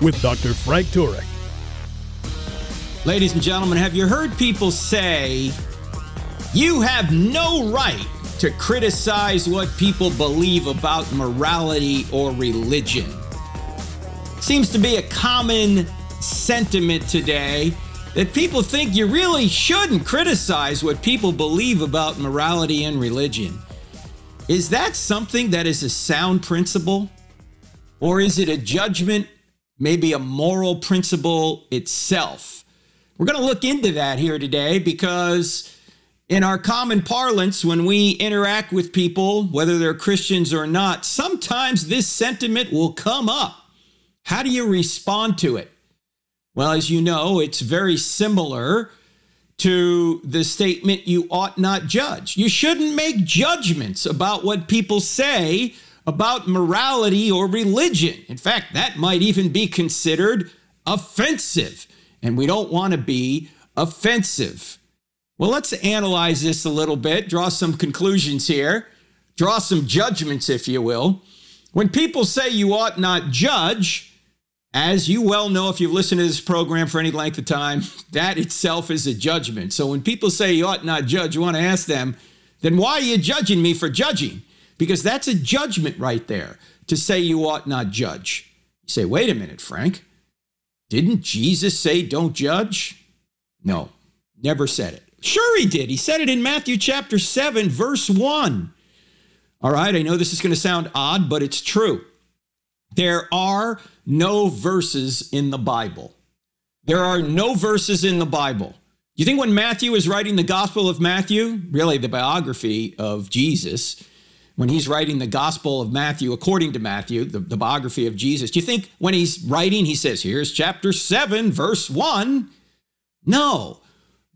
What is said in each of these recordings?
with Dr. Frank Turek. Ladies and gentlemen, have you heard people say you have no right to criticize what people believe about morality or religion? Seems to be a common sentiment today that people think you really shouldn't criticize what people believe about morality and religion. Is that something that is a sound principle? Or is it a judgment, maybe a moral principle itself? We're going to look into that here today because, in our common parlance, when we interact with people, whether they're Christians or not, sometimes this sentiment will come up. How do you respond to it? Well, as you know, it's very similar to the statement you ought not judge. You shouldn't make judgments about what people say about morality or religion. In fact, that might even be considered offensive, and we don't want to be offensive. Well, let's analyze this a little bit, draw some conclusions here, draw some judgments, if you will. When people say you ought not judge, as you well know, if you've listened to this program for any length of time, that itself is a judgment. So when people say you ought not judge, you want to ask them, then why are you judging me for judging? Because that's a judgment right there to say you ought not judge. You say, wait a minute, Frank. Didn't Jesus say don't judge? No, never said it. Sure, he did. He said it in Matthew chapter 7, verse 1. All right, I know this is going to sound odd, but it's true. There are no verses in the Bible. There are no verses in the Bible. You think when Matthew is writing the Gospel of Matthew, really the biography of Jesus, when he's writing the Gospel of Matthew, according to Matthew, the, the biography of Jesus, do you think when he's writing, he says, here's chapter 7, verse 1? No.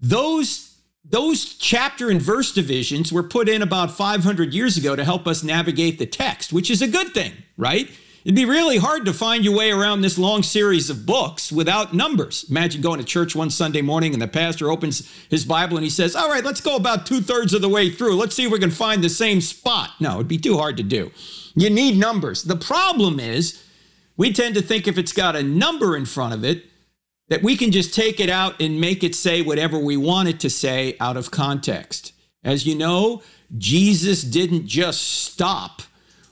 Those those chapter and verse divisions were put in about 500 years ago to help us navigate the text, which is a good thing, right? It'd be really hard to find your way around this long series of books without numbers. Imagine going to church one Sunday morning and the pastor opens his Bible and he says, All right, let's go about two thirds of the way through. Let's see if we can find the same spot. No, it'd be too hard to do. You need numbers. The problem is, we tend to think if it's got a number in front of it, that we can just take it out and make it say whatever we want it to say out of context. As you know, Jesus didn't just stop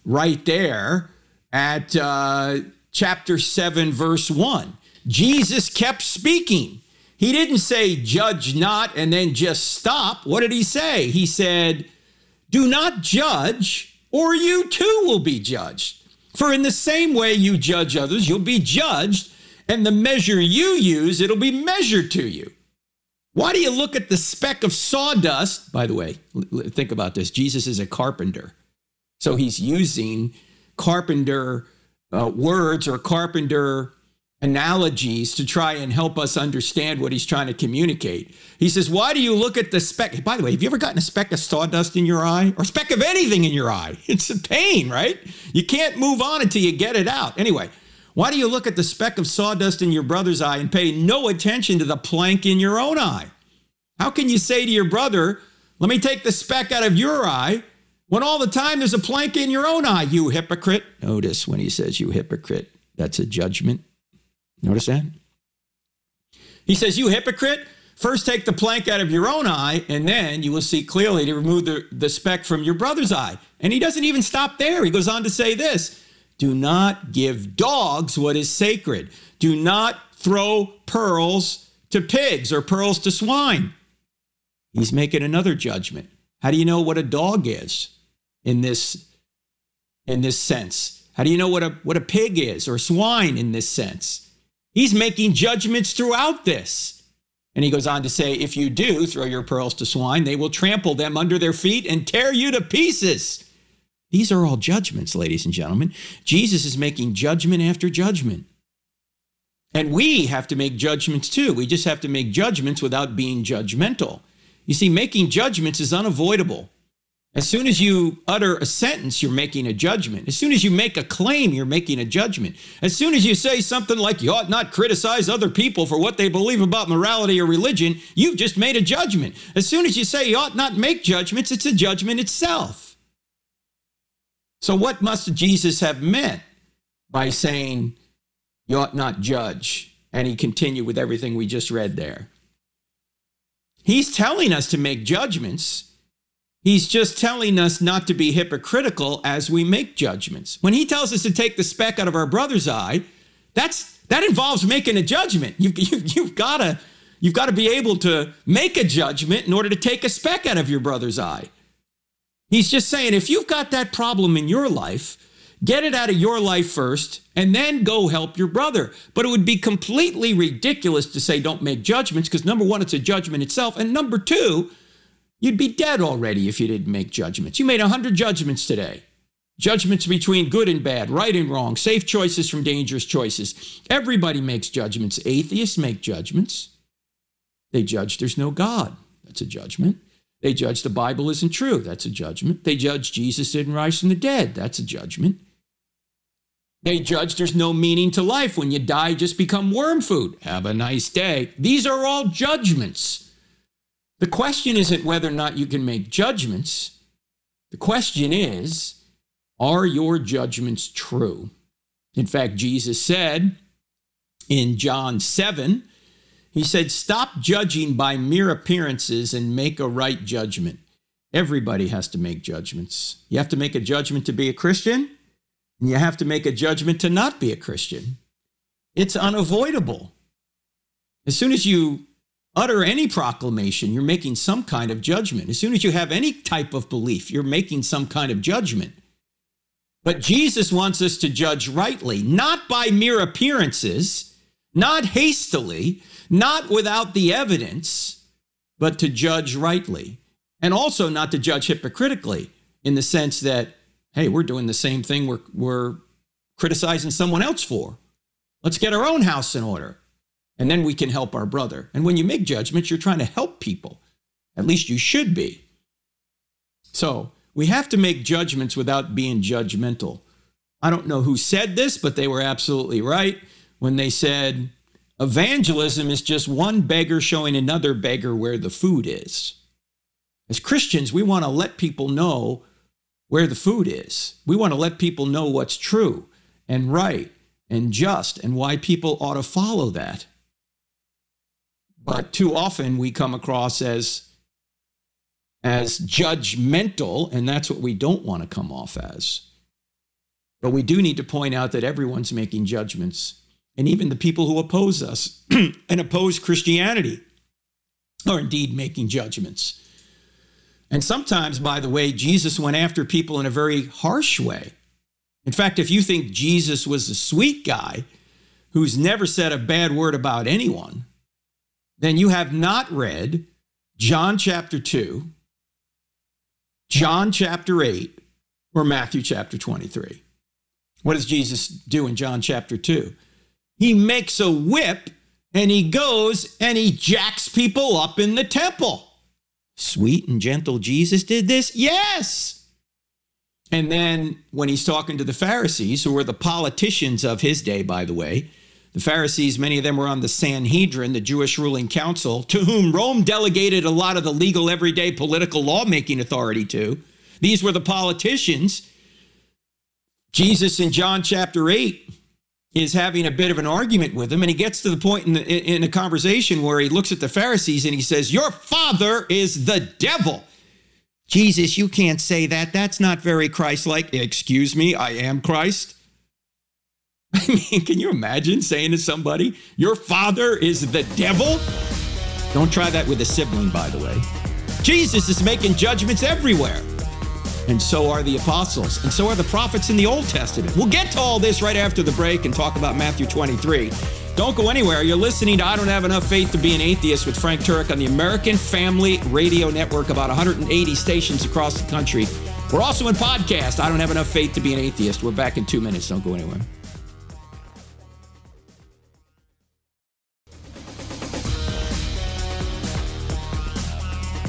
right there at uh, chapter 7, verse 1. Jesus kept speaking. He didn't say, judge not, and then just stop. What did he say? He said, do not judge, or you too will be judged. For in the same way you judge others, you'll be judged, and the measure you use, it'll be measured to you. Why do you look at the speck of sawdust? By the way, think about this Jesus is a carpenter. So he's using carpenter uh, words or carpenter analogies to try and help us understand what he's trying to communicate. He says, Why do you look at the speck? By the way, have you ever gotten a speck of sawdust in your eye or speck of anything in your eye? It's a pain, right? You can't move on until you get it out. Anyway, why do you look at the speck of sawdust in your brother's eye and pay no attention to the plank in your own eye? How can you say to your brother, Let me take the speck out of your eye when all the time there's a plank in your own eye, you hypocrite. Notice when he says you hypocrite, that's a judgment. Notice that? He says, You hypocrite, first take the plank out of your own eye, and then you will see clearly to remove the, the speck from your brother's eye. And he doesn't even stop there. He goes on to say this Do not give dogs what is sacred, do not throw pearls to pigs or pearls to swine. He's making another judgment. How do you know what a dog is? In this in this sense? How do you know what a what a pig is or swine in this sense? He's making judgments throughout this. And he goes on to say, if you do throw your pearls to swine, they will trample them under their feet and tear you to pieces. These are all judgments, ladies and gentlemen. Jesus is making judgment after judgment. And we have to make judgments too. We just have to make judgments without being judgmental. You see, making judgments is unavoidable. As soon as you utter a sentence, you're making a judgment. As soon as you make a claim, you're making a judgment. As soon as you say something like you ought not criticize other people for what they believe about morality or religion, you've just made a judgment. As soon as you say you ought not make judgments, it's a judgment itself. So, what must Jesus have meant by saying you ought not judge? And he continued with everything we just read there. He's telling us to make judgments. He's just telling us not to be hypocritical as we make judgments. When he tells us to take the speck out of our brother's eye, that's that involves making a judgment. You've, you've, you've got to you've got to be able to make a judgment in order to take a speck out of your brother's eye. He's just saying if you've got that problem in your life, get it out of your life first and then go help your brother. But it would be completely ridiculous to say don't make judgments because number one, it's a judgment itself. And number two, You'd be dead already if you didn't make judgments. You made 100 judgments today. Judgments between good and bad, right and wrong, safe choices from dangerous choices. Everybody makes judgments. Atheists make judgments. They judge there's no God. That's a judgment. They judge the Bible isn't true. That's a judgment. They judge Jesus didn't rise from the dead. That's a judgment. They judge there's no meaning to life. When you die, just become worm food. Have a nice day. These are all judgments. The question isn't whether or not you can make judgments. The question is, are your judgments true? In fact, Jesus said in John 7, he said, Stop judging by mere appearances and make a right judgment. Everybody has to make judgments. You have to make a judgment to be a Christian, and you have to make a judgment to not be a Christian. It's unavoidable. As soon as you utter any proclamation, you're making some kind of judgment. As soon as you have any type of belief, you're making some kind of judgment. But Jesus wants us to judge rightly, not by mere appearances, not hastily, not without the evidence, but to judge rightly. And also not to judge hypocritically in the sense that, hey, we're doing the same thing we're, we're criticizing someone else for. Let's get our own house in order and then we can help our brother. And when you make judgments, you're trying to help people. At least you should be. So we have to make judgments without being judgmental. I don't know who said this, but they were absolutely right when they said evangelism is just one beggar showing another beggar where the food is. As Christians, we want to let people know where the food is. We want to let people know what's true and right and just and why people ought to follow that. But too often we come across as as judgmental, and that's what we don't want to come off as. But we do need to point out that everyone's making judgments, and even the people who oppose us and oppose Christianity are indeed making judgments. And sometimes, by the way, Jesus went after people in a very harsh way. In fact, if you think Jesus was a sweet guy who's never said a bad word about anyone, then you have not read John chapter 2, John chapter 8, or Matthew chapter 23. What does Jesus do in John chapter 2? He makes a whip and he goes and he jacks people up in the temple. Sweet and gentle Jesus did this? Yes. And then when he's talking to the Pharisees, who were the politicians of his day, by the way, the Pharisees, many of them were on the Sanhedrin, the Jewish ruling council, to whom Rome delegated a lot of the legal, everyday political lawmaking authority to. These were the politicians. Jesus in John chapter 8 is having a bit of an argument with them, and he gets to the point in, the, in a conversation where he looks at the Pharisees and he says, Your father is the devil. Jesus, you can't say that. That's not very Christ like. Excuse me, I am Christ. I mean, can you imagine saying to somebody, Your father is the devil? Don't try that with a sibling, by the way. Jesus is making judgments everywhere. And so are the apostles, and so are the prophets in the Old Testament. We'll get to all this right after the break and talk about Matthew 23. Don't go anywhere. You're listening to I Don't Have Enough Faith to Be an Atheist with Frank Turek on the American Family Radio Network, about 180 stations across the country. We're also in podcast. I Don't Have Enough Faith to Be an Atheist. We're back in two minutes. Don't go anywhere.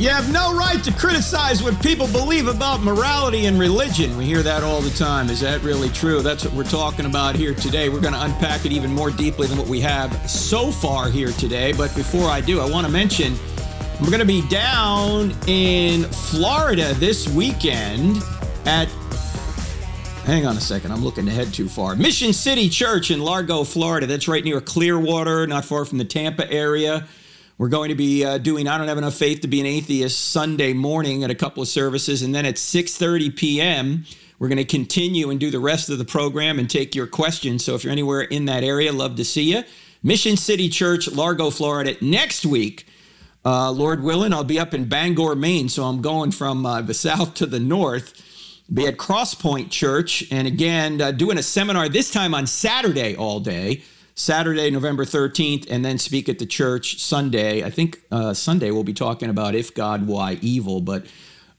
You have no right to criticize what people believe about morality and religion. We hear that all the time. Is that really true? That's what we're talking about here today. We're going to unpack it even more deeply than what we have so far here today. But before I do, I want to mention we're going to be down in Florida this weekend at Hang on a second. I'm looking ahead too far. Mission City Church in Largo, Florida. That's right near Clearwater, not far from the Tampa area. We're going to be uh, doing I don't have enough faith to be an atheist Sunday morning at a couple of services and then at 6:30 p.m. we're going to continue and do the rest of the program and take your questions. So if you're anywhere in that area, love to see you. Mission City Church, Largo, Florida. Next week, uh, Lord willing, I'll be up in Bangor, Maine. So I'm going from uh, the south to the north. Be at Crosspoint Church, and again, uh, doing a seminar this time on Saturday all day. Saturday, November 13th, and then speak at the church Sunday. I think uh, Sunday we'll be talking about if God, why evil, but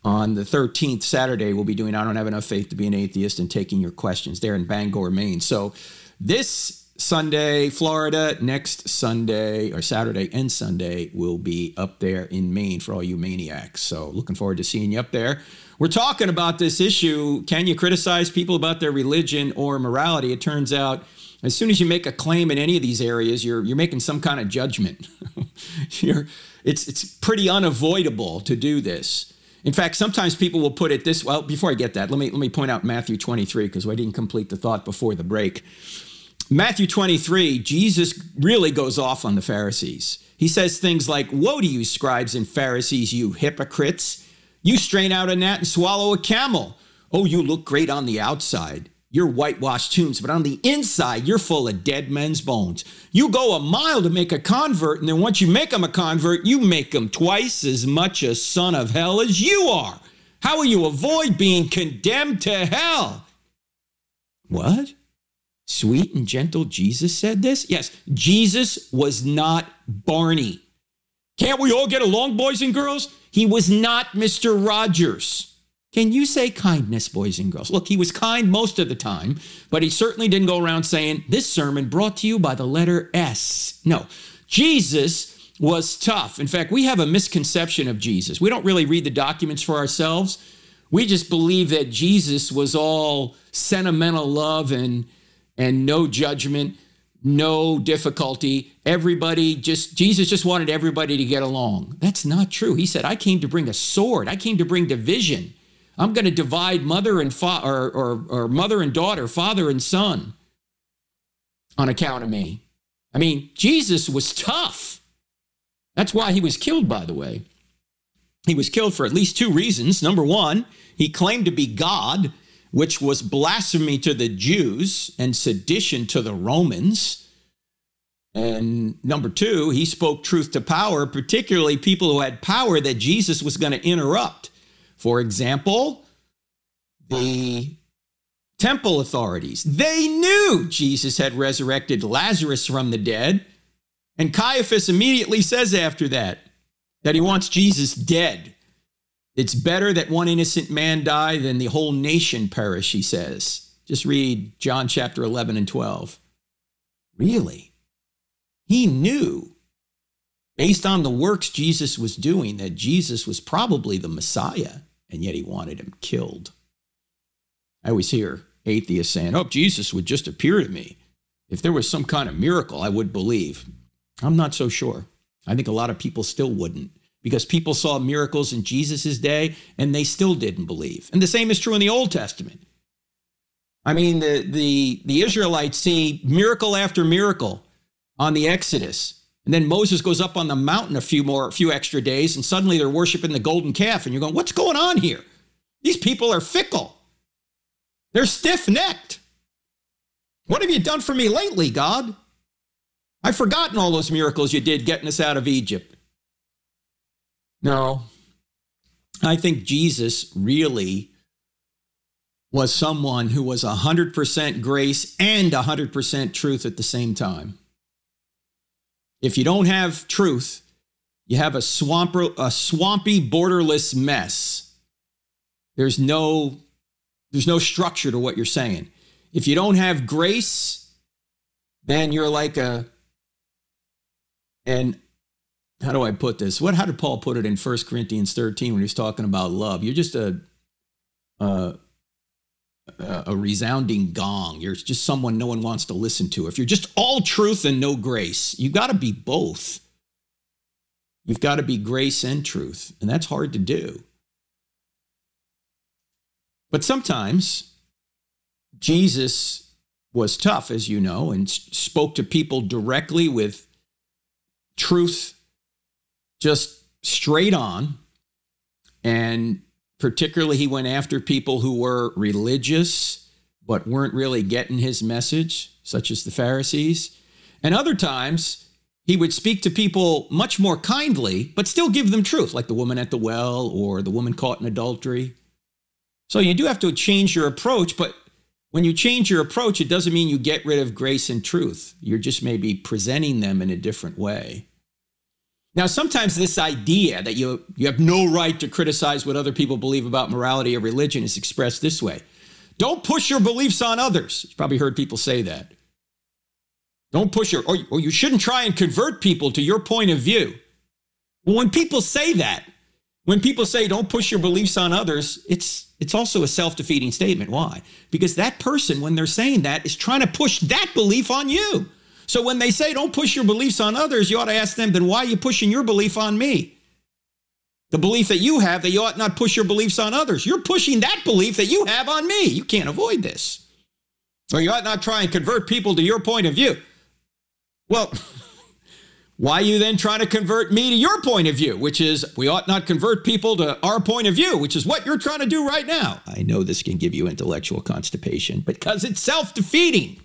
on the 13th, Saturday, we'll be doing I Don't Have Enough Faith to Be an Atheist and taking your questions there in Bangor, Maine. So this Sunday, Florida, next Sunday or Saturday and Sunday, will be up there in Maine for all you maniacs. So looking forward to seeing you up there. We're talking about this issue. Can you criticize people about their religion or morality? It turns out as soon as you make a claim in any of these areas, you're you're making some kind of judgment. you're, it's it's pretty unavoidable to do this. In fact, sometimes people will put it this well, before I get that, let me let me point out Matthew 23 because I didn't complete the thought before the break. Matthew 23, Jesus really goes off on the Pharisees. He says things like, Woe to you, scribes and Pharisees, you hypocrites! You strain out a gnat and swallow a camel. Oh, you look great on the outside you're whitewashed tombs, but on the inside, you're full of dead men's bones. You go a mile to make a convert, and then once you make them a convert, you make them twice as much a son of hell as you are. How will you avoid being condemned to hell? What? Sweet and gentle Jesus said this? Yes, Jesus was not Barney. Can't we all get along, boys and girls? He was not Mr. Rogers. Can you say kindness, boys and girls? Look, he was kind most of the time, but he certainly didn't go around saying, This sermon brought to you by the letter S. No, Jesus was tough. In fact, we have a misconception of Jesus. We don't really read the documents for ourselves. We just believe that Jesus was all sentimental love and, and no judgment, no difficulty. Everybody just, Jesus just wanted everybody to get along. That's not true. He said, I came to bring a sword, I came to bring division. I'm going to divide mother and fa- or, or, or mother and daughter, father and son on account of me. I mean, Jesus was tough. That's why he was killed, by the way. He was killed for at least two reasons. Number one, he claimed to be God, which was blasphemy to the Jews and sedition to the Romans. And number two, he spoke truth to power, particularly people who had power that Jesus was going to interrupt. For example, the temple authorities, they knew Jesus had resurrected Lazarus from the dead. And Caiaphas immediately says after that that he wants Jesus dead. It's better that one innocent man die than the whole nation perish, he says. Just read John chapter 11 and 12. Really? He knew, based on the works Jesus was doing, that Jesus was probably the Messiah and yet he wanted him killed. I always hear atheists saying, Oh, Jesus would just appear to me. If there was some kind of miracle, I would believe. I'm not so sure. I think a lot of people still wouldn't because people saw miracles in Jesus' day and they still didn't believe. And the same is true in the Old Testament. I mean, the, the, the Israelites see miracle after miracle on the Exodus. And then Moses goes up on the mountain a few more, a few extra days, and suddenly they're worshiping the golden calf. And you're going, what's going on here? These people are fickle. They're stiff necked. What have you done for me lately, God? I've forgotten all those miracles you did getting us out of Egypt. No, I think Jesus really was someone who was 100% grace and 100% truth at the same time. If you don't have truth, you have a swamp, a swampy, borderless mess. There's no, there's no structure to what you're saying. If you don't have grace, then you're like a and how do I put this? What how did Paul put it in 1 Corinthians 13 when he's talking about love? You're just a a, a resounding gong. You're just someone no one wants to listen to. If you're just all truth and no grace, you got to be both. You've got to be grace and truth, and that's hard to do. But sometimes Jesus was tough, as you know, and spoke to people directly with truth just straight on. And particularly, he went after people who were religious but weren't really getting his message, such as the Pharisees. And other times, he would speak to people much more kindly, but still give them truth, like the woman at the well or the woman caught in adultery. So you do have to change your approach, but when you change your approach, it doesn't mean you get rid of grace and truth. You're just maybe presenting them in a different way. Now, sometimes this idea that you, you have no right to criticize what other people believe about morality or religion is expressed this way Don't push your beliefs on others. You've probably heard people say that. Don't push your, or, or you shouldn't try and convert people to your point of view. Well, when people say that, when people say don't push your beliefs on others, it's it's also a self-defeating statement. Why? Because that person, when they're saying that, is trying to push that belief on you. So when they say don't push your beliefs on others, you ought to ask them, then why are you pushing your belief on me? The belief that you have that you ought not push your beliefs on others. You're pushing that belief that you have on me. You can't avoid this. Or you ought not try and convert people to your point of view. Well, why are you then trying to convert me to your point of view, which is we ought not convert people to our point of view, which is what you're trying to do right now? I know this can give you intellectual constipation because it's self defeating.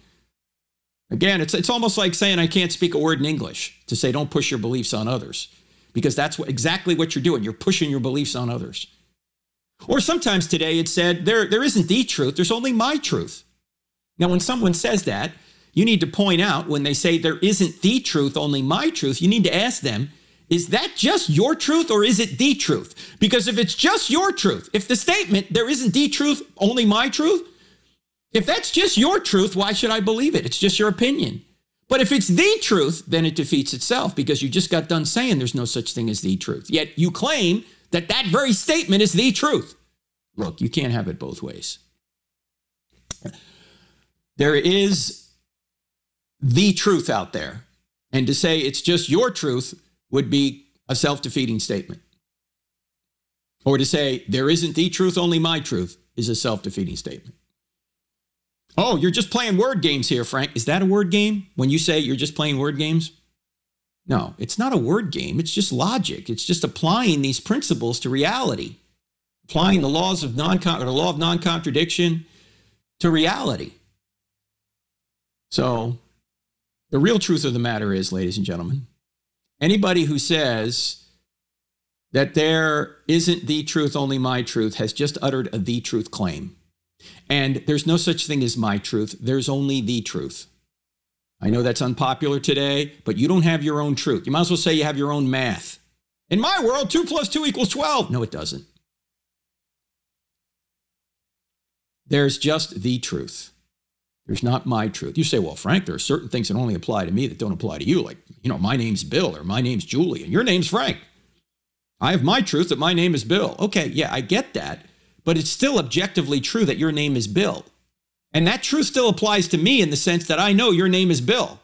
Again, it's, it's almost like saying I can't speak a word in English to say don't push your beliefs on others because that's what, exactly what you're doing. You're pushing your beliefs on others. Or sometimes today it's said there, there isn't the truth, there's only my truth. Now, when someone says that, you need to point out when they say there isn't the truth, only my truth, you need to ask them, is that just your truth or is it the truth? Because if it's just your truth, if the statement there isn't the truth, only my truth, if that's just your truth, why should I believe it? It's just your opinion. But if it's the truth, then it defeats itself because you just got done saying there's no such thing as the truth. Yet you claim that that very statement is the truth. Look, you can't have it both ways. There is the truth out there. And to say it's just your truth would be a self defeating statement. Or to say there isn't the truth, only my truth is a self defeating statement. Oh, you're just playing word games here, Frank. Is that a word game when you say you're just playing word games? No, it's not a word game. It's just logic. It's just applying these principles to reality, applying the laws of non the law of non contradiction to reality. So, the real truth of the matter is, ladies and gentlemen, anybody who says that there isn't the truth, only my truth, has just uttered a the truth claim. And there's no such thing as my truth, there's only the truth. I know that's unpopular today, but you don't have your own truth. You might as well say you have your own math. In my world, 2 plus 2 equals 12. No, it doesn't. There's just the truth. There's not my truth. You say, well, Frank, there are certain things that only apply to me that don't apply to you. Like, you know, my name's Bill or my name's Julie and your name's Frank. I have my truth that my name is Bill. Okay, yeah, I get that but it's still objectively true that your name is Bill. And that truth still applies to me in the sense that I know your name is Bill.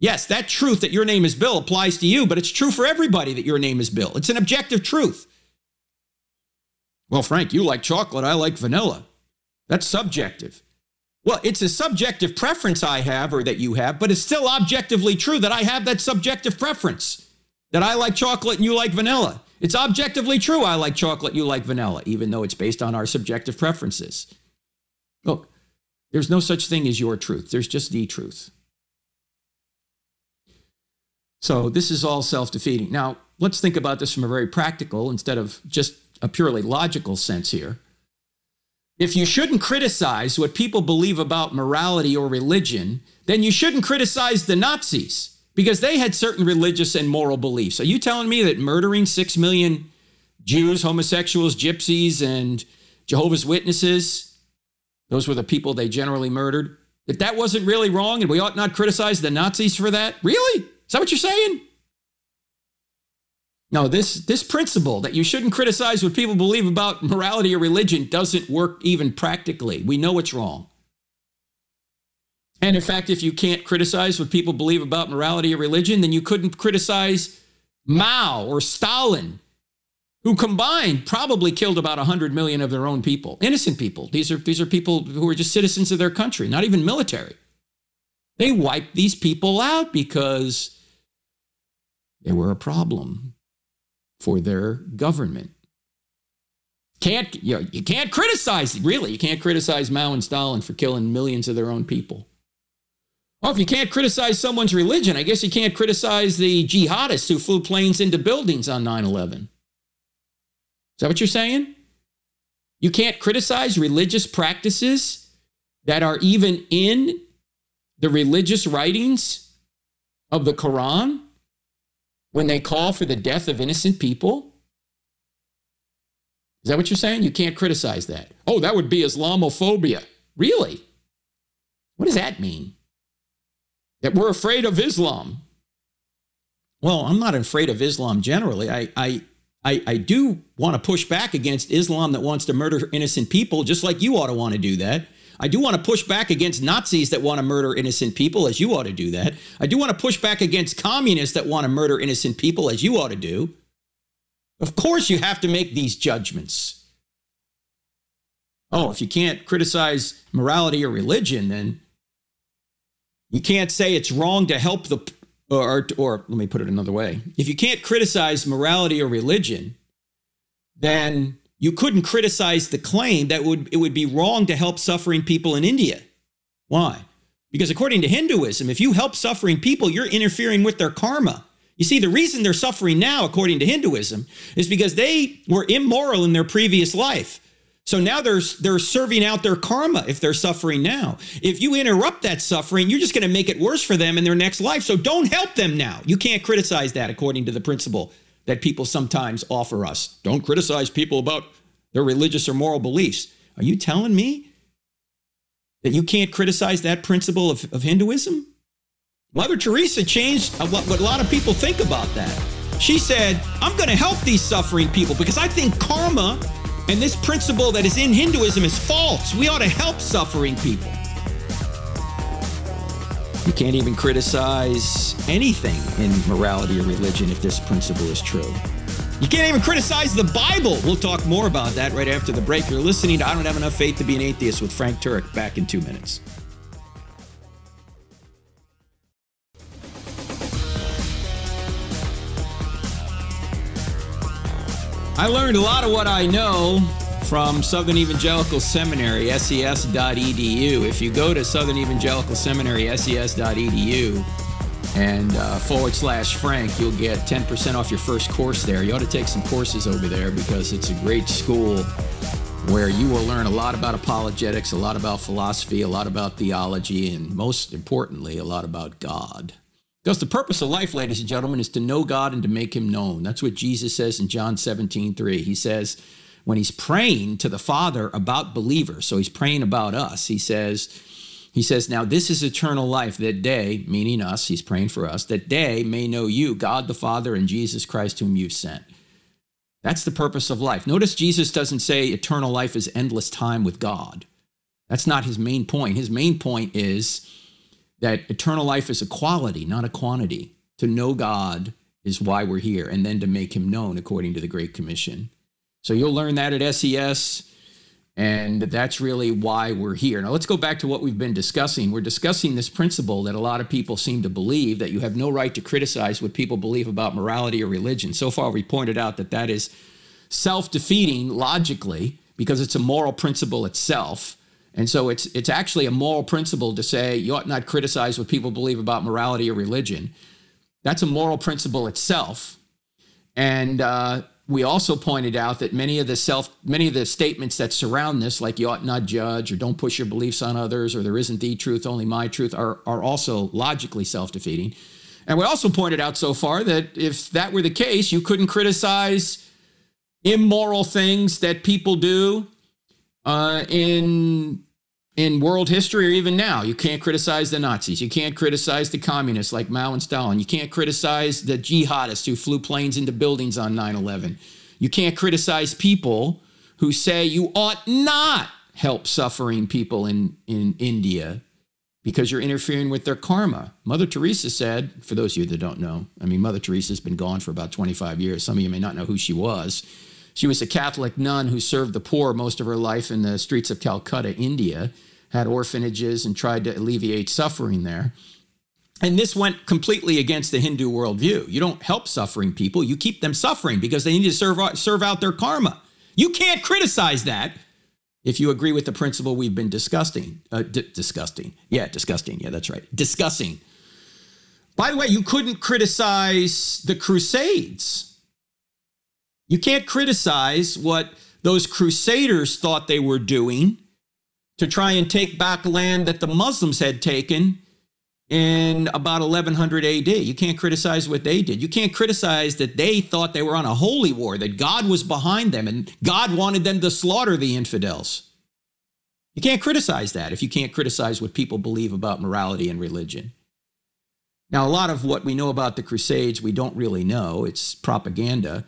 Yes, that truth that your name is Bill applies to you, but it's true for everybody that your name is Bill. It's an objective truth. Well, Frank, you like chocolate, I like vanilla. That's subjective. Well, it's a subjective preference I have or that you have, but it's still objectively true that I have that subjective preference, that I like chocolate and you like vanilla. It's objectively true I like chocolate, you like vanilla, even though it's based on our subjective preferences. Look, there's no such thing as your truth, there's just the truth. So this is all self defeating. Now, let's think about this from a very practical instead of just a purely logical sense here. If you shouldn't criticize what people believe about morality or religion, then you shouldn't criticize the Nazis because they had certain religious and moral beliefs. Are you telling me that murdering six million Jews, homosexuals, gypsies, and Jehovah's Witnesses, those were the people they generally murdered, that that wasn't really wrong and we ought not criticize the Nazis for that? Really? Is that what you're saying? No, this this principle that you shouldn't criticize what people believe about morality or religion doesn't work even practically. We know it's wrong. And in fact, if you can't criticize what people believe about morality or religion, then you couldn't criticize Mao or Stalin, who combined probably killed about 100 million of their own people, innocent people. These are, these are people who are just citizens of their country, not even military. They wiped these people out because they were a problem for their government. Can't you, know, you can't criticize really you can't criticize Mao and Stalin for killing millions of their own people. Well, if you can't criticize someone's religion, I guess you can't criticize the jihadists who flew planes into buildings on 9 11. Is that what you're saying? You can't criticize religious practices that are even in the religious writings of the Quran when they call for the death of innocent people? Is that what you're saying? You can't criticize that. Oh, that would be Islamophobia. Really? What does that mean? That we're afraid of Islam. Well, I'm not afraid of Islam generally. I, I, I, I do want to push back against Islam that wants to murder innocent people, just like you ought to want to do that. I do want to push back against Nazis that want to murder innocent people, as you ought to do that. I do want to push back against communists that want to murder innocent people, as you ought to do. Of course, you have to make these judgments. Oh, if you can't criticize morality or religion, then you can't say it's wrong to help the, or, or let me put it another way. If you can't criticize morality or religion, then you couldn't criticize the claim that would, it would be wrong to help suffering people in India. Why? Because according to Hinduism, if you help suffering people, you're interfering with their karma. You see, the reason they're suffering now, according to Hinduism, is because they were immoral in their previous life. So now they're, they're serving out their karma if they're suffering now. If you interrupt that suffering, you're just going to make it worse for them in their next life. So don't help them now. You can't criticize that according to the principle that people sometimes offer us. Don't criticize people about their religious or moral beliefs. Are you telling me that you can't criticize that principle of, of Hinduism? Mother Teresa changed uh, what, what a lot of people think about that. She said, I'm going to help these suffering people because I think karma and this principle that is in Hinduism is false. We ought to help suffering people. You can't even criticize anything in morality or religion if this principle is true. You can't even criticize the Bible. We'll talk more about that right after the break. You're listening to I Don't Have Enough Faith to Be an Atheist with Frank Turek. Back in two minutes. I learned a lot of what I know from Southern Evangelical Seminary, ses.edu. If you go to Southern Evangelical Seminary, ses.edu, and uh, forward slash Frank, you'll get 10% off your first course there. You ought to take some courses over there because it's a great school where you will learn a lot about apologetics, a lot about philosophy, a lot about theology, and most importantly, a lot about God. Because the purpose of life, ladies and gentlemen, is to know God and to make him known. That's what Jesus says in John 17, 3. He says, when he's praying to the Father about believers, so he's praying about us, he says, he says, Now this is eternal life, that day, meaning us, he's praying for us, that day may know you, God the Father, and Jesus Christ, whom you've sent. That's the purpose of life. Notice Jesus doesn't say eternal life is endless time with God. That's not his main point. His main point is that eternal life is a quality, not a quantity. To know God is why we're here, and then to make him known according to the Great Commission. So you'll learn that at SES. And that's really why we're here. Now, let's go back to what we've been discussing. We're discussing this principle that a lot of people seem to believe that you have no right to criticize what people believe about morality or religion. So far, we pointed out that that is self defeating logically because it's a moral principle itself. And so it's, it's actually a moral principle to say you ought not criticize what people believe about morality or religion. That's a moral principle itself. And uh, we also pointed out that many of the self many of the statements that surround this like you ought not judge or don't push your beliefs on others or there isn't the truth only my truth are, are also logically self-defeating and we also pointed out so far that if that were the case you couldn't criticize immoral things that people do uh, in in world history or even now. You can't criticize the Nazis. You can't criticize the communists like Mao and Stalin. You can't criticize the jihadists who flew planes into buildings on 9 11. You can't criticize people who say you ought not help suffering people in, in India because you're interfering with their karma. Mother Teresa said, for those of you that don't know, I mean, Mother Teresa's been gone for about 25 years. Some of you may not know who she was. She was a Catholic nun who served the poor most of her life in the streets of Calcutta, India, had orphanages and tried to alleviate suffering there. And this went completely against the Hindu worldview. You don't help suffering people, you keep them suffering because they need to serve out, serve out their karma. You can't criticize that if you agree with the principle we've been discussing. Uh, d- disgusting. Yeah, disgusting. Yeah, that's right. Discussing. By the way, you couldn't criticize the Crusades you can't criticize what those crusaders thought they were doing to try and take back land that the Muslims had taken in about 1100 AD. You can't criticize what they did. You can't criticize that they thought they were on a holy war, that God was behind them and God wanted them to slaughter the infidels. You can't criticize that if you can't criticize what people believe about morality and religion. Now, a lot of what we know about the Crusades, we don't really know. It's propaganda.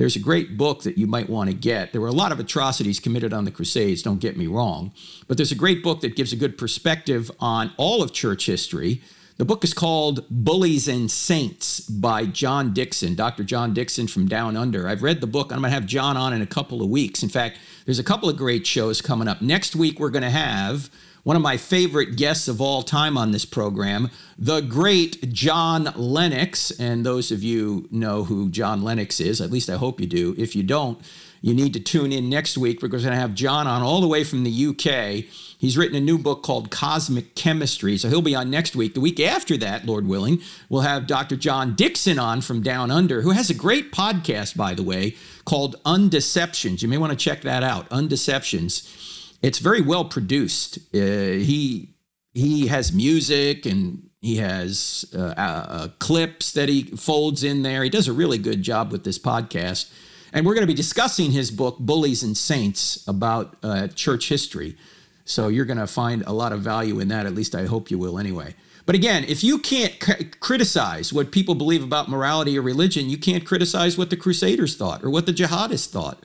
There's a great book that you might want to get. There were a lot of atrocities committed on the Crusades, don't get me wrong, but there's a great book that gives a good perspective on all of church history. The book is called Bullies and Saints by John Dickson, Dr. John Dickson from Down Under. I've read the book. I'm going to have John on in a couple of weeks. In fact, there's a couple of great shows coming up. Next week, we're going to have one of my favorite guests of all time on this program, the great John Lennox. And those of you know who John Lennox is, at least I hope you do. If you don't, you need to tune in next week. Because we're going to have John on all the way from the UK. He's written a new book called Cosmic Chemistry. So he'll be on next week. The week after that, Lord willing, we'll have Dr. John Dickson on from Down Under, who has a great podcast, by the way, called Undeceptions. You may want to check that out. Undeceptions it's very well produced. Uh, he he has music and he has uh, uh, clips that he folds in there. He does a really good job with this podcast. And we're going to be discussing his book, Bullies and Saints, about uh, church history. So you're going to find a lot of value in that. At least I hope you will anyway. But again, if you can't c- criticize what people believe about morality or religion, you can't criticize what the Crusaders thought or what the jihadists thought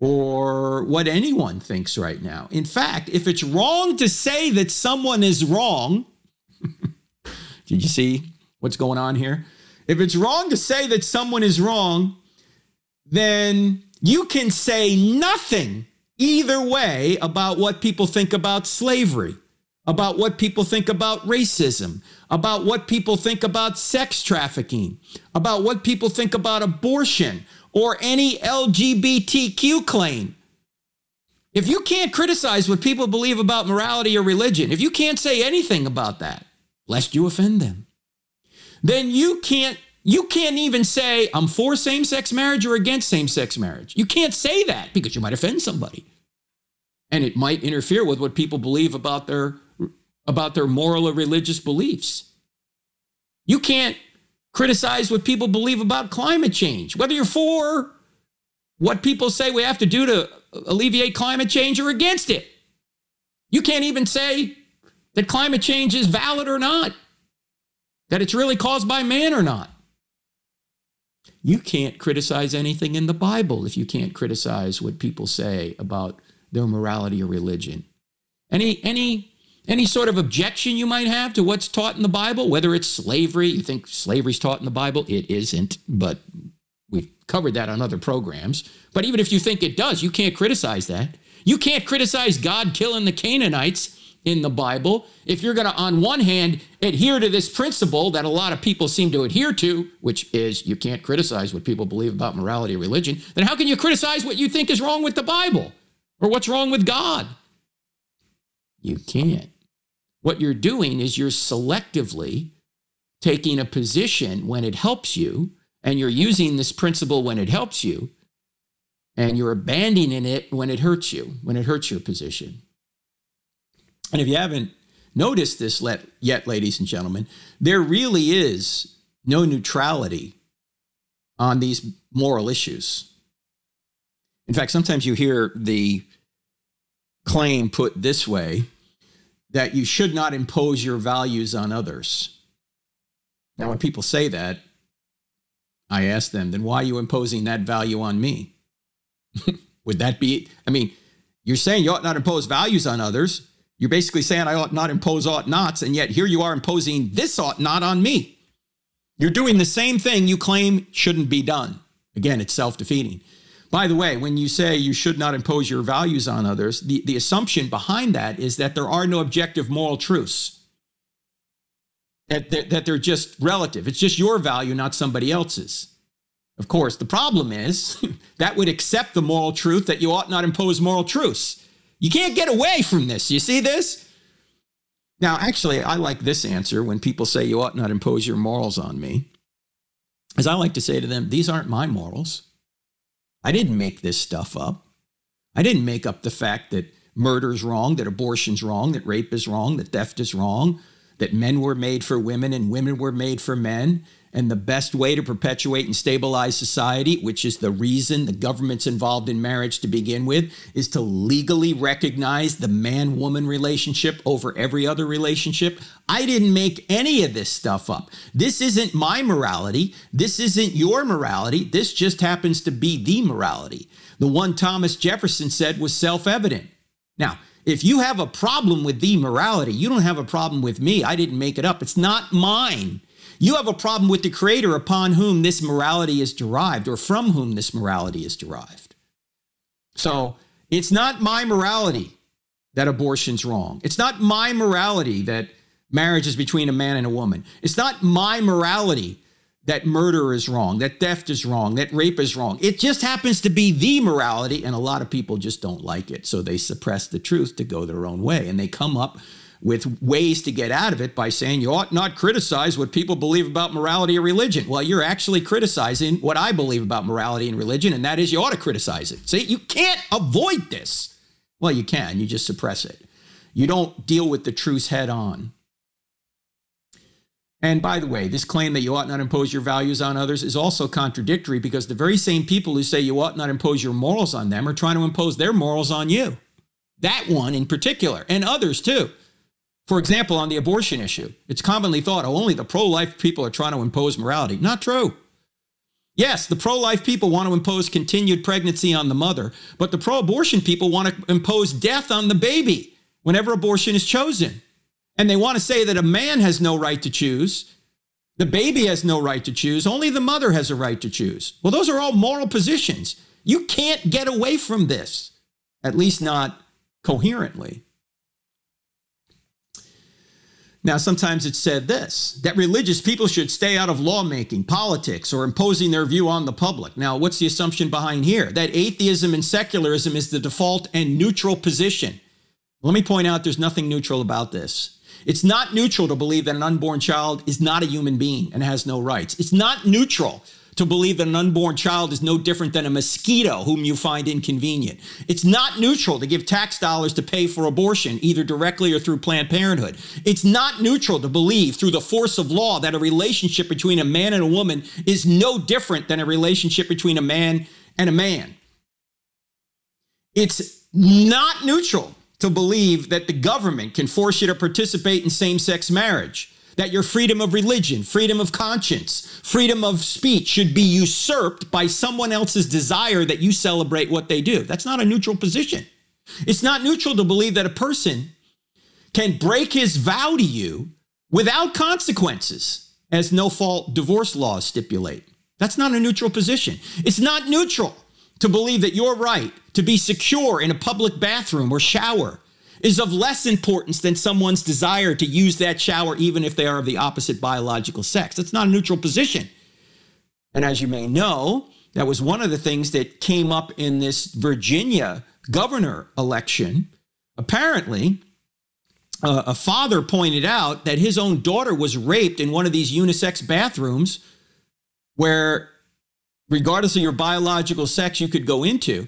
or what anyone thinks right now. In fact, if it's wrong to say that someone is wrong, did you see what's going on here? If it's wrong to say that someone is wrong, then you can say nothing either way about what people think about slavery, about what people think about racism, about what people think about sex trafficking, about what people think about abortion, or any LGBTQ claim. If you can't criticize what people believe about morality or religion, if you can't say anything about that, lest you offend them, then you can't you can't even say I'm for same-sex marriage or against same-sex marriage. You can't say that because you might offend somebody. And it might interfere with what people believe about their about their moral or religious beliefs. You can't criticize what people believe about climate change, whether you're for what people say we have to do to alleviate climate change or against it. You can't even say that climate change is valid or not, that it's really caused by man or not. You can't criticize anything in the Bible if you can't criticize what people say about their morality or religion. Any any any sort of objection you might have to what's taught in the Bible, whether it's slavery, you think slavery's taught in the Bible? It isn't, but we've covered that on other programs. But even if you think it does, you can't criticize that. You can't criticize God killing the Canaanites in the Bible if you're going to, on one hand, adhere to this principle that a lot of people seem to adhere to, which is you can't criticize what people believe about morality or religion, then how can you criticize what you think is wrong with the Bible or what's wrong with God? You can't. What you're doing is you're selectively taking a position when it helps you, and you're using this principle when it helps you, and you're abandoning it when it hurts you, when it hurts your position. And if you haven't noticed this yet, ladies and gentlemen, there really is no neutrality on these moral issues. In fact, sometimes you hear the claim put this way that you should not impose your values on others. Now, when people say that, I ask them, then why are you imposing that value on me? Would that be, I mean, you're saying you ought not impose values on others. You're basically saying I ought not impose ought nots, and yet here you are imposing this ought not on me. You're doing the same thing you claim shouldn't be done. Again, it's self defeating. By the way, when you say you should not impose your values on others, the, the assumption behind that is that there are no objective moral truths, that, that, that they're just relative. It's just your value, not somebody else's. Of course, the problem is that would accept the moral truth that you ought not impose moral truths. You can't get away from this. You see this? Now, actually, I like this answer when people say you ought not impose your morals on me. As I like to say to them, these aren't my morals. I didn't make this stuff up. I didn't make up the fact that murder is wrong, that abortion's wrong, that rape is wrong, that theft is wrong, that men were made for women and women were made for men, and the best way to perpetuate and stabilize society, which is the reason the government's involved in marriage to begin with, is to legally recognize the man woman relationship over every other relationship. I didn't make any of this stuff up. This isn't my morality. This isn't your morality. This just happens to be the morality. The one Thomas Jefferson said was self evident. Now, if you have a problem with the morality, you don't have a problem with me. I didn't make it up. It's not mine. You have a problem with the creator upon whom this morality is derived or from whom this morality is derived. So it's not my morality that abortion's wrong. It's not my morality that marriage is between a man and a woman. It's not my morality that murder is wrong, that theft is wrong, that rape is wrong. It just happens to be the morality, and a lot of people just don't like it. So they suppress the truth to go their own way. And they come up with ways to get out of it by saying you ought not criticize what people believe about morality or religion. Well, you're actually criticizing what I believe about morality and religion, and that is you ought to criticize it. See, you can't avoid this. Well, you can, you just suppress it. You don't deal with the truth head on. And by the way, this claim that you ought not impose your values on others is also contradictory because the very same people who say you ought not impose your morals on them are trying to impose their morals on you. That one in particular, and others too. For example, on the abortion issue, it's commonly thought oh, only the pro life people are trying to impose morality. Not true. Yes, the pro life people want to impose continued pregnancy on the mother, but the pro abortion people want to impose death on the baby whenever abortion is chosen. And they want to say that a man has no right to choose, the baby has no right to choose, only the mother has a right to choose. Well, those are all moral positions. You can't get away from this, at least not coherently. Now, sometimes it's said this that religious people should stay out of lawmaking, politics, or imposing their view on the public. Now, what's the assumption behind here? That atheism and secularism is the default and neutral position. Let me point out there's nothing neutral about this. It's not neutral to believe that an unborn child is not a human being and has no rights. It's not neutral to believe that an unborn child is no different than a mosquito whom you find inconvenient. It's not neutral to give tax dollars to pay for abortion, either directly or through Planned Parenthood. It's not neutral to believe through the force of law that a relationship between a man and a woman is no different than a relationship between a man and a man. It's not neutral to believe that the government can force you to participate in same sex marriage that your freedom of religion, freedom of conscience, freedom of speech should be usurped by someone else's desire that you celebrate what they do. That's not a neutral position. It's not neutral to believe that a person can break his vow to you without consequences, as no fault divorce laws stipulate. That's not a neutral position. It's not neutral to believe that your right to be secure in a public bathroom or shower is of less importance than someone's desire to use that shower, even if they are of the opposite biological sex. That's not a neutral position. And as you may know, that was one of the things that came up in this Virginia governor election. Apparently, uh, a father pointed out that his own daughter was raped in one of these unisex bathrooms where, regardless of your biological sex, you could go into.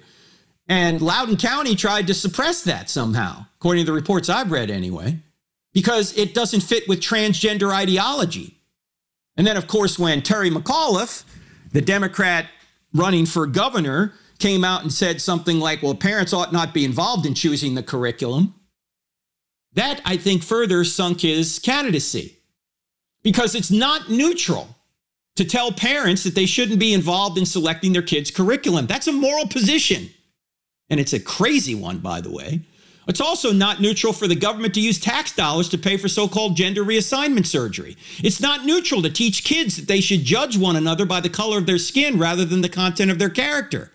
And Loudoun County tried to suppress that somehow, according to the reports I've read anyway, because it doesn't fit with transgender ideology. And then, of course, when Terry McAuliffe, the Democrat running for governor, came out and said something like, well, parents ought not be involved in choosing the curriculum. That, I think, further sunk his candidacy because it's not neutral to tell parents that they shouldn't be involved in selecting their kids' curriculum. That's a moral position. And it's a crazy one, by the way. It's also not neutral for the government to use tax dollars to pay for so called gender reassignment surgery. It's not neutral to teach kids that they should judge one another by the color of their skin rather than the content of their character.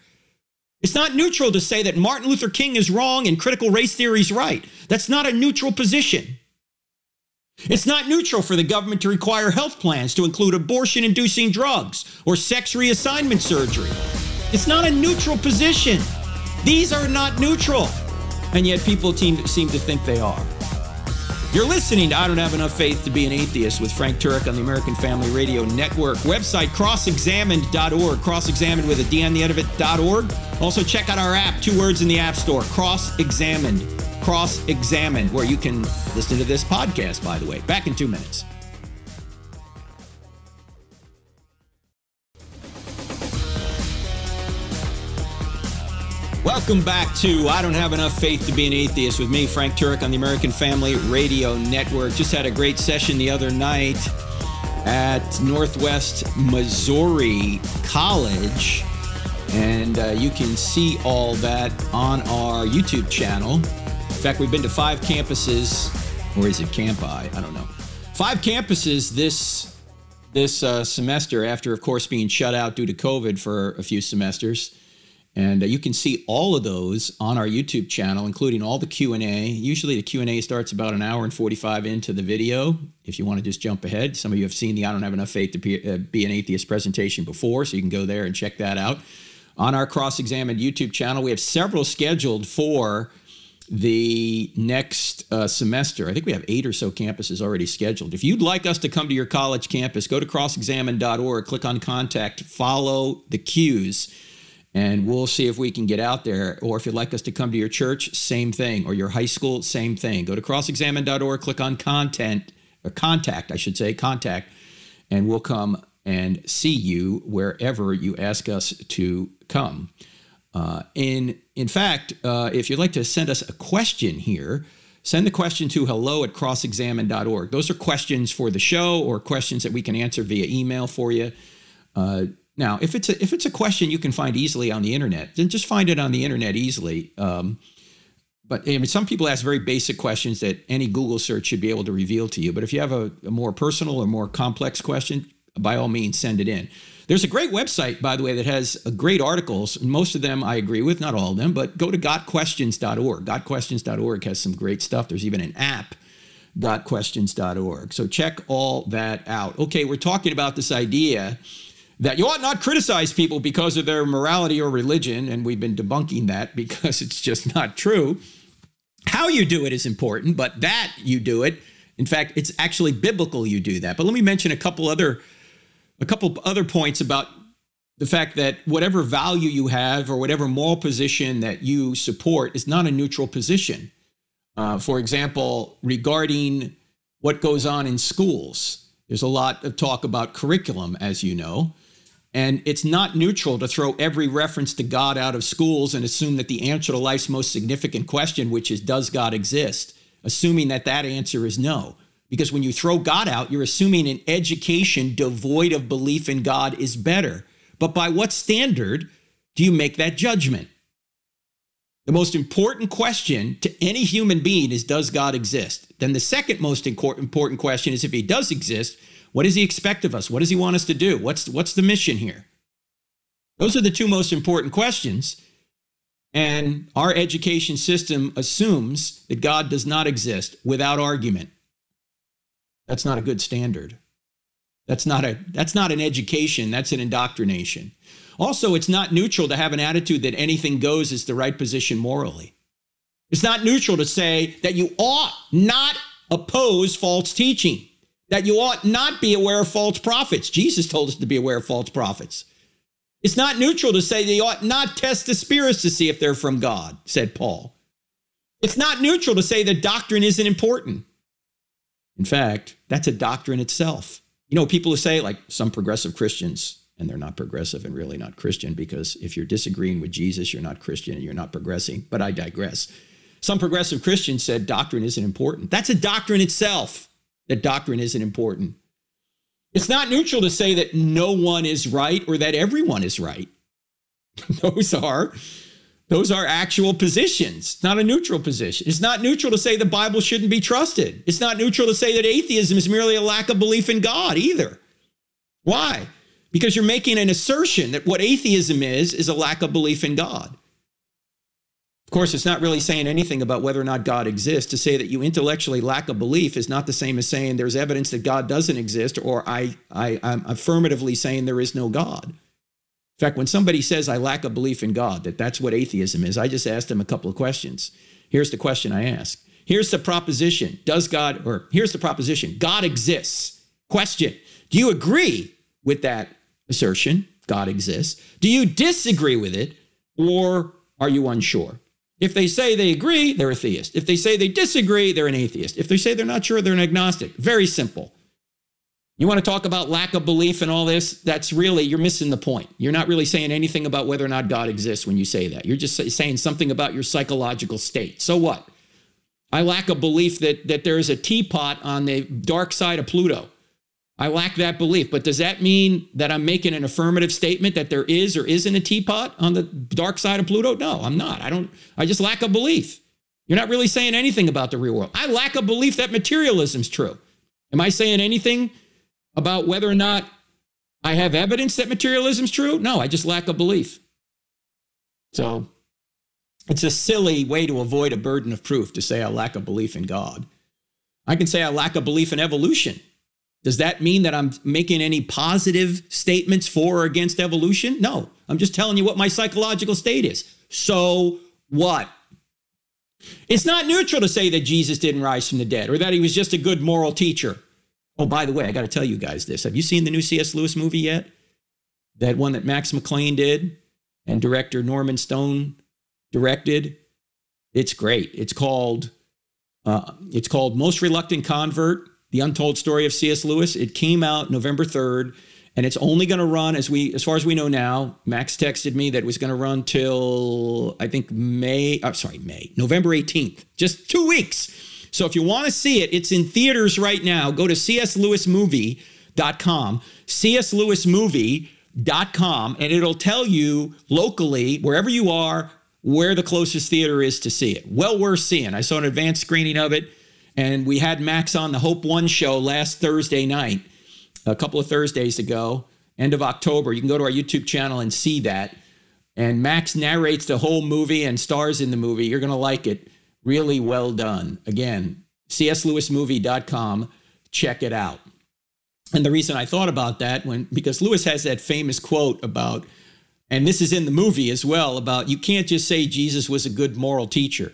It's not neutral to say that Martin Luther King is wrong and critical race theory is right. That's not a neutral position. It's not neutral for the government to require health plans to include abortion inducing drugs or sex reassignment surgery. It's not a neutral position. These are not neutral. And yet people seem to think they are. You're listening to I Don't Have Enough Faith to Be an Atheist with Frank Turek on the American Family Radio Network. Website crossexamined.org, crossexamined with a D on the end of it.org. Also, check out our app, two words in the App Store, Cross Examined. Cross Examined, where you can listen to this podcast, by the way. Back in two minutes. Welcome back to I Don't Have Enough Faith to Be an Atheist with me, Frank Turek, on the American Family Radio Network. Just had a great session the other night at Northwest Missouri College. And uh, you can see all that on our YouTube channel. In fact, we've been to five campuses, or is it Campi? I don't know. Five campuses this this uh, semester after, of course, being shut out due to COVID for a few semesters. And uh, you can see all of those on our YouTube channel, including all the Q&A. Usually the Q&A starts about an hour and 45 into the video. If you want to just jump ahead, some of you have seen the I Don't Have Enough Faith to Be, uh, be an Atheist presentation before, so you can go there and check that out. On our Cross Examined YouTube channel, we have several scheduled for the next uh, semester. I think we have eight or so campuses already scheduled. If you'd like us to come to your college campus, go to crossexamined.org, click on contact, follow the cues and we'll see if we can get out there. Or if you'd like us to come to your church, same thing. Or your high school, same thing. Go to crossexamine.org, click on content, or contact, I should say, contact, and we'll come and see you wherever you ask us to come. Uh, in, in fact, uh, if you'd like to send us a question here, send the question to hello at crossexamine.org. Those are questions for the show or questions that we can answer via email for you. Uh, now, if it's a, if it's a question you can find easily on the internet, then just find it on the internet easily. Um, but I mean, some people ask very basic questions that any Google search should be able to reveal to you. But if you have a, a more personal or more complex question, by all means, send it in. There's a great website, by the way, that has great articles. Most of them I agree with, not all of them, but go to gotquestions.org. Gotquestions.org has some great stuff. There's even an app, gotquestions.org. So check all that out. Okay, we're talking about this idea that you ought not criticize people because of their morality or religion, and we've been debunking that because it's just not true. How you do it is important, but that you do it, in fact, it's actually biblical you do that. But let me mention a couple other a couple other points about the fact that whatever value you have or whatever moral position that you support is not a neutral position. Uh, for example, regarding what goes on in schools, there's a lot of talk about curriculum, as you know. And it's not neutral to throw every reference to God out of schools and assume that the answer to life's most significant question, which is, does God exist? Assuming that that answer is no. Because when you throw God out, you're assuming an education devoid of belief in God is better. But by what standard do you make that judgment? The most important question to any human being is Does God exist? Then the second most important question is If he does exist, what does he expect of us? What does he want us to do? What's, what's the mission here? Those are the two most important questions. And our education system assumes that God does not exist without argument. That's not a good standard. That's not a that's not an education, that's an indoctrination. Also, it's not neutral to have an attitude that anything goes is the right position morally. It's not neutral to say that you ought not oppose false teaching that you ought not be aware of false prophets. Jesus told us to be aware of false prophets. It's not neutral to say they ought not test the spirits to see if they're from God, said Paul. It's not neutral to say that doctrine isn't important. In fact, that's a doctrine itself. You know, people who say, like some progressive Christians, and they're not progressive and really not Christian because if you're disagreeing with Jesus, you're not Christian and you're not progressing. But I digress. Some progressive Christians said doctrine isn't important. That's a doctrine itself, that doctrine isn't important. It's not neutral to say that no one is right or that everyone is right. Those are those are actual positions, not a neutral position. It's not neutral to say the Bible shouldn't be trusted. It's not neutral to say that atheism is merely a lack of belief in God either. Why? Because you're making an assertion that what atheism is, is a lack of belief in God. Of course, it's not really saying anything about whether or not God exists. To say that you intellectually lack a belief is not the same as saying there's evidence that God doesn't exist, or I, I, I'm affirmatively saying there is no God. In fact, when somebody says I lack a belief in God, that that's what atheism is, I just ask them a couple of questions. Here's the question I ask. Here's the proposition. Does God, or here's the proposition God exists. Question Do you agree with that assertion? God exists. Do you disagree with it, or are you unsure? If they say they agree, they're a theist. If they say they disagree, they're an atheist. If they say they're not sure, they're an agnostic. Very simple. You want to talk about lack of belief and all this? That's really, you're missing the point. You're not really saying anything about whether or not God exists when you say that. You're just saying something about your psychological state. So what? I lack a belief that, that there is a teapot on the dark side of Pluto. I lack that belief. But does that mean that I'm making an affirmative statement that there is or isn't a teapot on the dark side of Pluto? No, I'm not. I don't, I just lack a belief. You're not really saying anything about the real world. I lack a belief that materialism's true. Am I saying anything about whether or not I have evidence that materialism is true? No, I just lack a belief. So it's a silly way to avoid a burden of proof to say I lack a belief in God. I can say I lack a belief in evolution. Does that mean that I'm making any positive statements for or against evolution? No, I'm just telling you what my psychological state is. So what? It's not neutral to say that Jesus didn't rise from the dead or that he was just a good moral teacher. Oh, by the way, I got to tell you guys this. Have you seen the new C.S. Lewis movie yet? That one that Max McLean did and director Norman Stone directed. It's great. It's called uh, it's called Most Reluctant Convert: The Untold Story of C.S. Lewis. It came out November third, and it's only going to run as we as far as we know now. Max texted me that it was going to run till I think May. I'm uh, sorry, May November eighteenth. Just two weeks. So if you want to see it, it's in theaters right now. Go to cslewismovie.com, cslewismovie.com, and it'll tell you locally, wherever you are, where the closest theater is to see it. Well worth seeing. I saw an advanced screening of it, and we had Max on the Hope One show last Thursday night, a couple of Thursdays ago, end of October. You can go to our YouTube channel and see that. And Max narrates the whole movie and stars in the movie. You're going to like it. Really well done. Again, cslewismovie.com. Check it out. And the reason I thought about that when because Lewis has that famous quote about and this is in the movie as well about you can't just say Jesus was a good moral teacher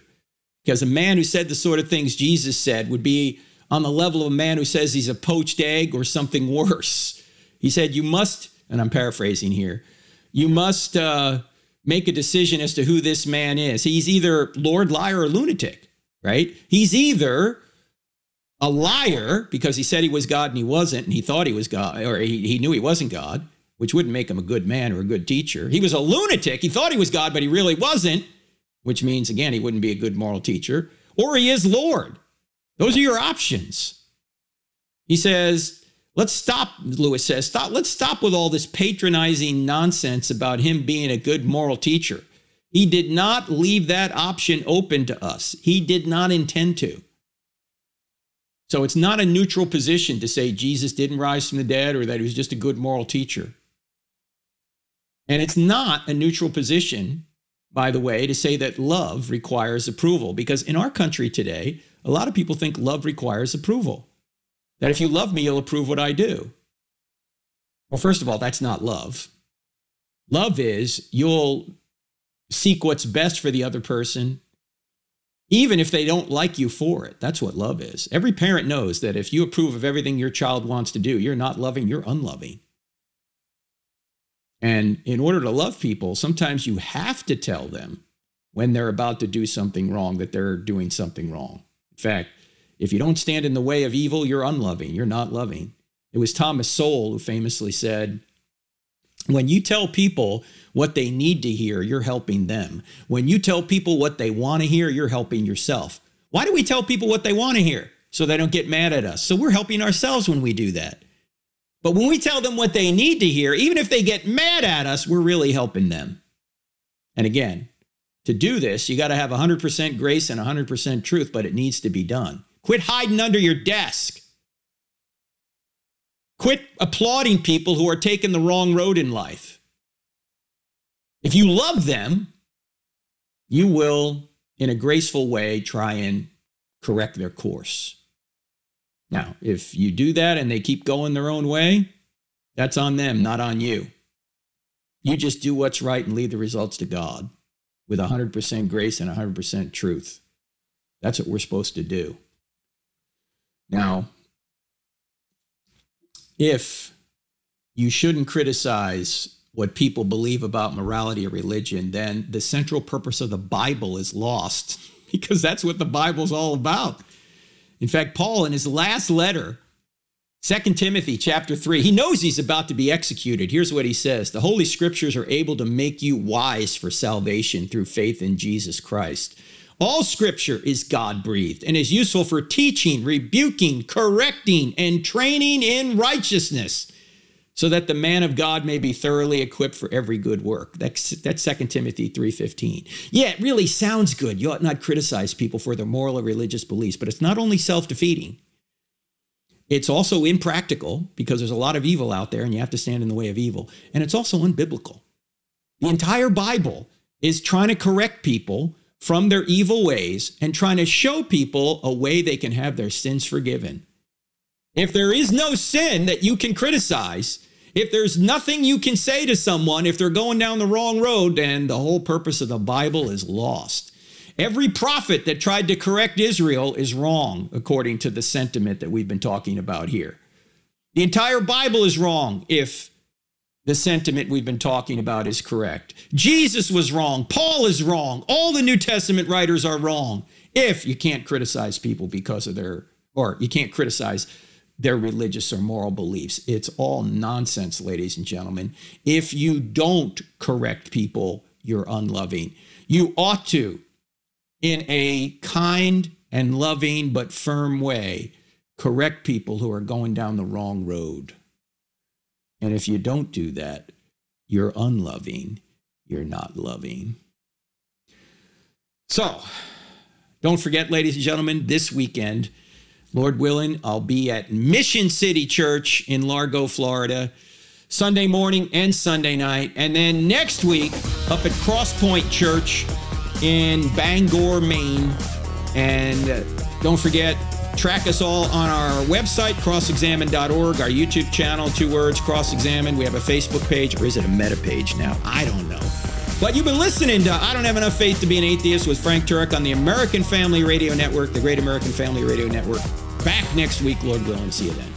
because a man who said the sort of things Jesus said would be on the level of a man who says he's a poached egg or something worse. He said you must and I'm paraphrasing here. You must uh, make a decision as to who this man is. He's either Lord liar or lunatic, right? He's either a liar because he said he was God and he wasn't, and he thought he was God, or he, he knew he wasn't God, which wouldn't make him a good man or a good teacher. He was a lunatic. He thought he was God, but he really wasn't, which means, again, he wouldn't be a good moral teacher. Or he is Lord. Those are your options. He says, Let's stop, Lewis says, stop, let's stop with all this patronizing nonsense about him being a good moral teacher. He did not leave that option open to us. He did not intend to. So it's not a neutral position to say Jesus didn't rise from the dead or that he was just a good moral teacher. And it's not a neutral position, by the way, to say that love requires approval, because in our country today, a lot of people think love requires approval. That if you love me, you'll approve what I do. Well, first of all, that's not love. Love is you'll seek what's best for the other person, even if they don't like you for it. That's what love is. Every parent knows that if you approve of everything your child wants to do, you're not loving, you're unloving. And in order to love people, sometimes you have to tell them when they're about to do something wrong that they're doing something wrong. In fact, if you don't stand in the way of evil, you're unloving. You're not loving. It was Thomas Sowell who famously said, When you tell people what they need to hear, you're helping them. When you tell people what they want to hear, you're helping yourself. Why do we tell people what they want to hear? So they don't get mad at us. So we're helping ourselves when we do that. But when we tell them what they need to hear, even if they get mad at us, we're really helping them. And again, to do this, you got to have 100% grace and 100% truth, but it needs to be done. Quit hiding under your desk. Quit applauding people who are taking the wrong road in life. If you love them, you will, in a graceful way, try and correct their course. Now, if you do that and they keep going their own way, that's on them, not on you. You just do what's right and leave the results to God with 100% grace and 100% truth. That's what we're supposed to do. Now, if you shouldn't criticize what people believe about morality or religion, then the central purpose of the Bible is lost because that's what the Bible's all about. In fact, Paul, in his last letter, 2 Timothy chapter 3, he knows he's about to be executed. Here's what he says The Holy Scriptures are able to make you wise for salvation through faith in Jesus Christ. All Scripture is God breathed and is useful for teaching, rebuking, correcting, and training in righteousness so that the man of God may be thoroughly equipped for every good work. That's, that's 2 Timothy 3.15. Yeah, it really sounds good. You ought not criticize people for their moral or religious beliefs, but it's not only self-defeating, it's also impractical because there's a lot of evil out there and you have to stand in the way of evil. And it's also unbiblical. The entire Bible is trying to correct people from their evil ways and trying to show people a way they can have their sins forgiven. If there is no sin that you can criticize, if there's nothing you can say to someone if they're going down the wrong road, then the whole purpose of the Bible is lost. Every prophet that tried to correct Israel is wrong, according to the sentiment that we've been talking about here. The entire Bible is wrong if the sentiment we've been talking about is correct. Jesus was wrong. Paul is wrong. All the New Testament writers are wrong if you can't criticize people because of their, or you can't criticize their religious or moral beliefs. It's all nonsense, ladies and gentlemen. If you don't correct people, you're unloving. You ought to in a kind and loving but firm way, correct people who are going down the wrong road. And if you don't do that, you're unloving, you're not loving. So, don't forget, ladies and gentlemen, this weekend, Lord willing, I'll be at Mission City Church in Largo, Florida, Sunday morning and Sunday night. And then next week, up at Crosspoint Church in Bangor, Maine. And uh, don't forget, track us all on our website, crossexamine.org, our YouTube channel, two words, Cross Examine. We have a Facebook page, or is it a meta page now? I don't know. But you've been listening to I Don't Have Enough Faith to Be an Atheist with Frank Turek on the American Family Radio Network, the Great American Family Radio Network. Back next week, Lord willing. See you then.